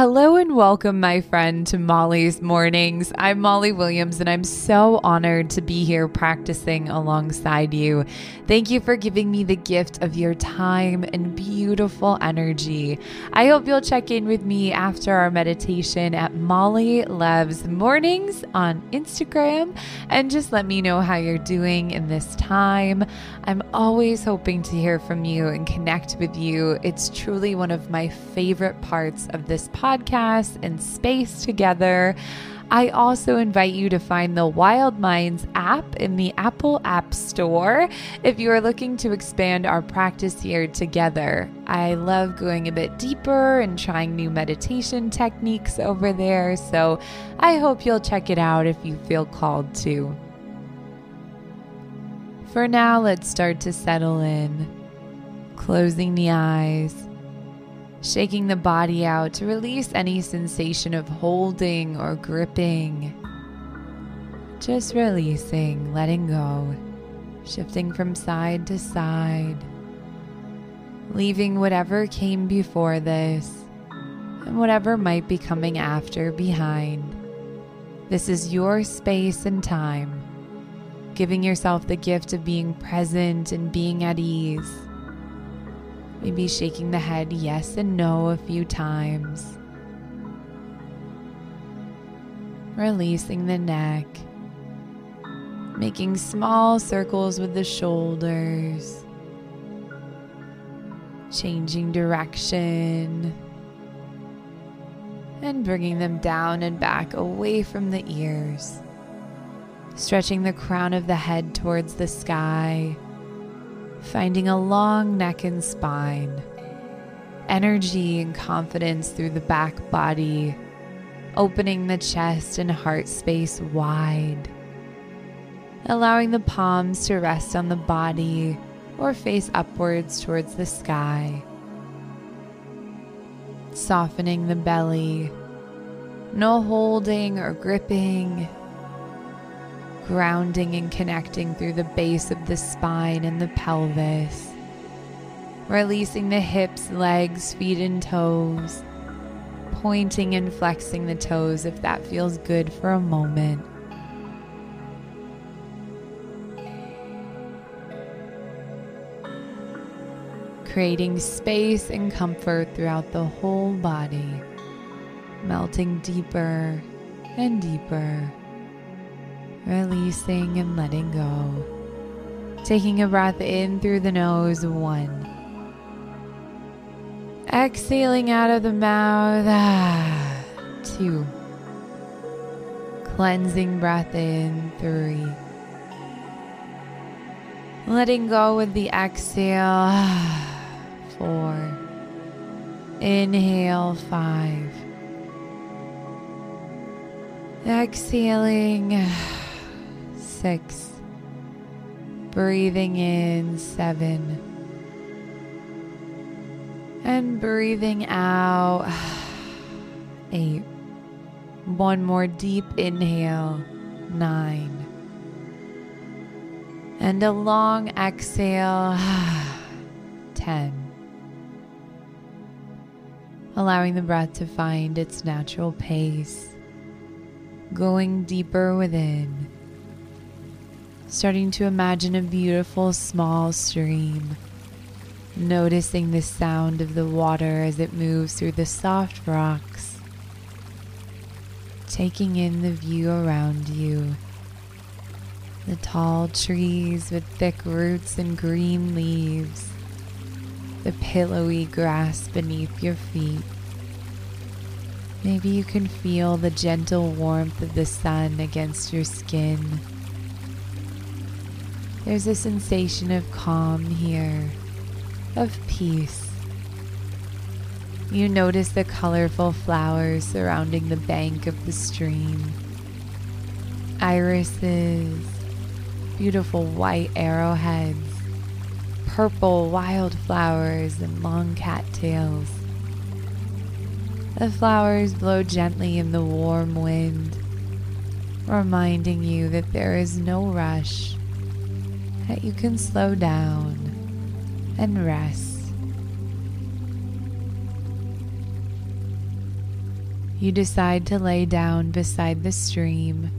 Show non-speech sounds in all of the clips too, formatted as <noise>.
Hello and welcome, my friend, to Molly's Mornings. I'm Molly Williams, and I'm so honored to be here practicing alongside you. Thank you for giving me the gift of your time and beautiful energy. I hope you'll check in with me after our meditation at Molly Loves Mornings on Instagram and just let me know how you're doing in this time. I'm always hoping to hear from you and connect with you. It's truly one of my favorite parts of this podcast and space together. I also invite you to find the Wild Minds app in the Apple App Store if you are looking to expand our practice here together. I love going a bit deeper and trying new meditation techniques over there, so I hope you'll check it out if you feel called to. For now, let's start to settle in, closing the eyes shaking the body out to release any sensation of holding or gripping. Just releasing, letting go, shifting from side to side, leaving whatever came before this and whatever might be coming after behind. This is your space and time, giving yourself the gift of being present and being at ease Maybe shaking the head yes and no a few times. Releasing the neck. Making small circles with the shoulders. Changing direction. And bringing them down and back away from the ears. Stretching the crown of the head towards the sky finding a long neck and spine, energy and confidence through the back body, opening the chest and heart space wide, allowing the palms to rest on the body or face upwards towards the sky, softening the belly, no holding or gripping grounding and connecting through the base of the spine and the pelvis. Releasing the hips, legs, feet, and toes. Pointing and flexing the toes if that feels good for a moment. Creating space and comfort throughout the whole body, melting deeper and deeper releasing and letting go. Taking a breath in through the nose, one. Exhaling out of the mouth, ah, two. Cleansing breath in, three. Letting go with the exhale, four. Inhale, five. Exhaling six. Breathing in seven. And breathing out <sighs> eight. One more deep inhale, nine. And a long exhale, <sighs> 10. Allowing the breath to find its natural pace, going deeper within starting to imagine a beautiful small stream, noticing the sound of the water as it moves through the soft rocks, taking in the view around you. The tall trees with thick roots and green leaves, the pillowy grass beneath your feet. Maybe you can feel the gentle warmth of the sun against your skin there's a sensation of calm here, of peace. You notice the colorful flowers surrounding the bank of the stream. Irises, beautiful white arrowheads, purple wildflowers, and long cattails. The flowers blow gently in the warm wind, reminding you that there is no rush that you can slow down and rest. you decide to lay down beside the stream,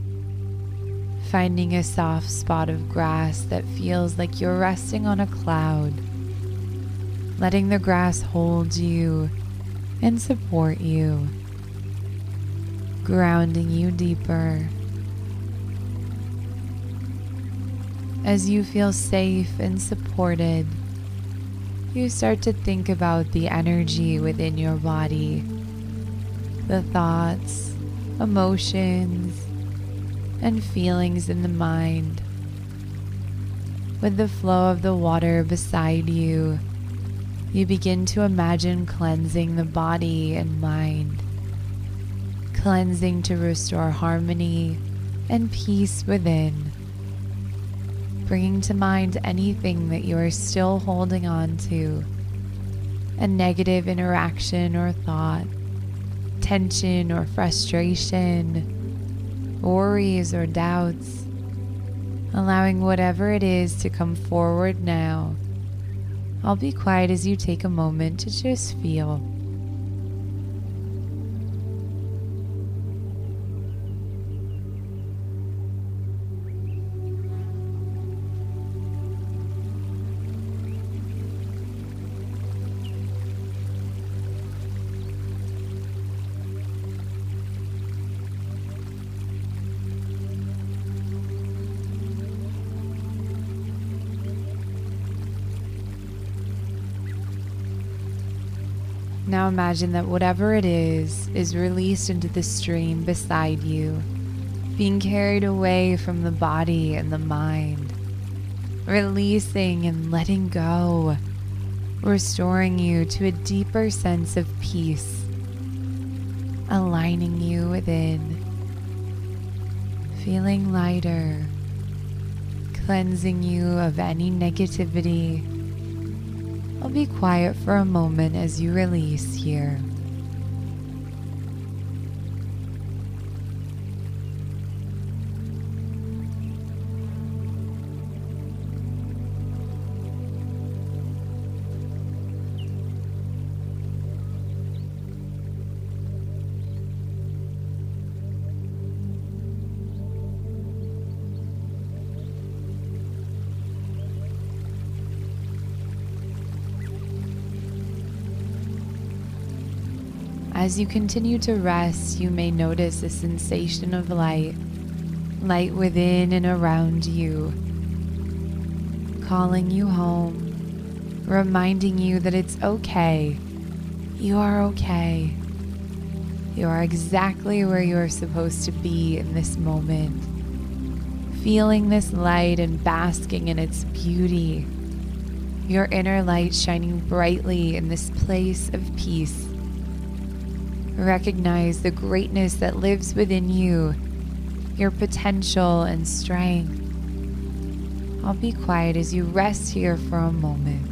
finding a soft spot of grass that feels like you're resting on a cloud, letting the grass hold you and support you, grounding you deeper. As you feel safe and supported, you start to think about the energy within your body. The thoughts, emotions, and feelings in the mind. With the flow of the water beside you, you begin to imagine cleansing the body and mind, cleansing to restore harmony and peace within, bringing to mind anything that you are still holding on to, a negative interaction or thought tension or frustration, worries or doubts, allowing whatever it is to come forward now. I'll be quiet as you take a moment to just feel. Now imagine that whatever it is is released into the stream beside you, being carried away from the body and the mind, releasing and letting go, restoring you to a deeper sense of peace, aligning you within, feeling lighter, cleansing you of any negativity I'll be quiet for a moment as you release here. As you continue to rest, you may notice a sensation of light, light within and around you, calling you home, reminding you that it's okay. You are okay. You are exactly where you are supposed to be in this moment, feeling this light and basking in its beauty. Your inner light shining brightly in this place of peace Recognize the greatness that lives within you, your potential and strength. I'll be quiet as you rest here for a moment.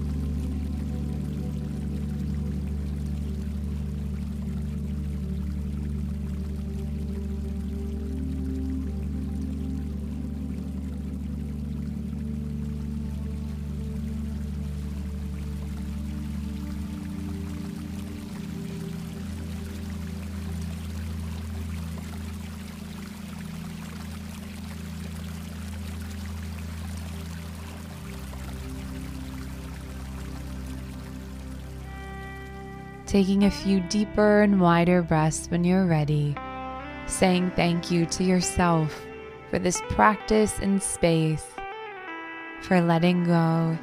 Taking a few deeper and wider breaths when you're ready, saying thank you to yourself for this practice and space, for letting go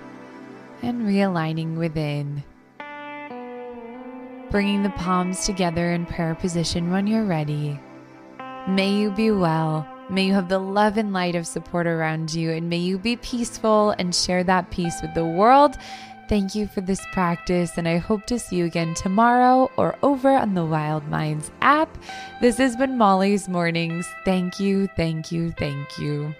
and realigning within. Bringing the palms together in prayer position when you're ready. May you be well. May you have the love and light of support around you, and may you be peaceful and share that peace with the world Thank you for this practice, and I hope to see you again tomorrow or over on the Wild Minds app. This has been Molly's Mornings. Thank you, thank you, thank you.